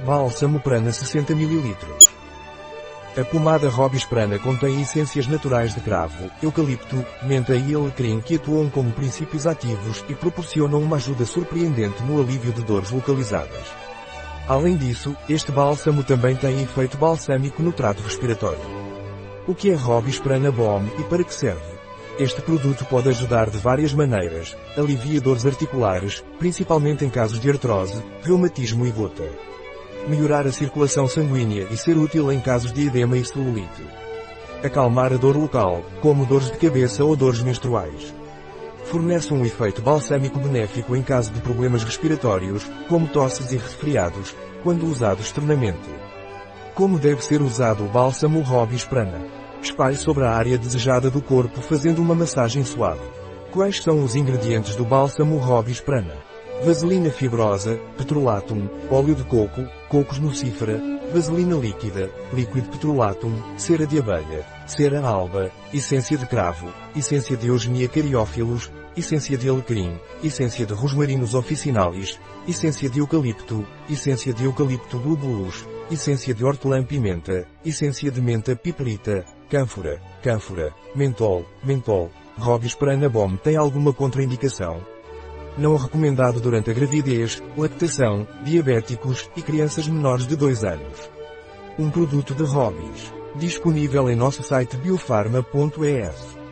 Bálsamo Prana 60 ml. A pomada Robis Prana contém essências naturais de cravo, eucalipto, menta e alecrim que atuam como princípios ativos e proporcionam uma ajuda surpreendente no alívio de dores localizadas. Além disso, este bálsamo também tem efeito balsâmico no trato respiratório. O que é Robis Prana Balm e para que serve? Este produto pode ajudar de várias maneiras, alivia dores articulares, principalmente em casos de artrose, reumatismo e gota. Melhorar a circulação sanguínea e ser útil em casos de edema e celulite. Acalmar a dor local, como dores de cabeça ou dores menstruais. Fornece um efeito balsâmico benéfico em caso de problemas respiratórios, como tosses e resfriados, quando usado externamente. Como deve ser usado o bálsamo Robis Prana? Espalhe sobre a área desejada do corpo fazendo uma massagem suave. Quais são os ingredientes do bálsamo Robis Prana? Vaselina fibrosa, petrolatum, óleo de coco, cocos nucífera, vaselina líquida, líquido petrolatum, cera de abelha, cera alba, essência de cravo, essência de eugenia cariófilos, essência de alecrim, essência de rosmarinus officinalis, essência de eucalipto, essência de eucalipto globulus, essência de hortelã-pimenta, essência de menta piperita, cânfora, cânfora, mentol, mentol, Robis Bom tem alguma contraindicação? Não recomendado durante a gravidez, lactação, diabéticos e crianças menores de 2 anos. Um produto de Robis. Disponível em nosso site biofarma.es.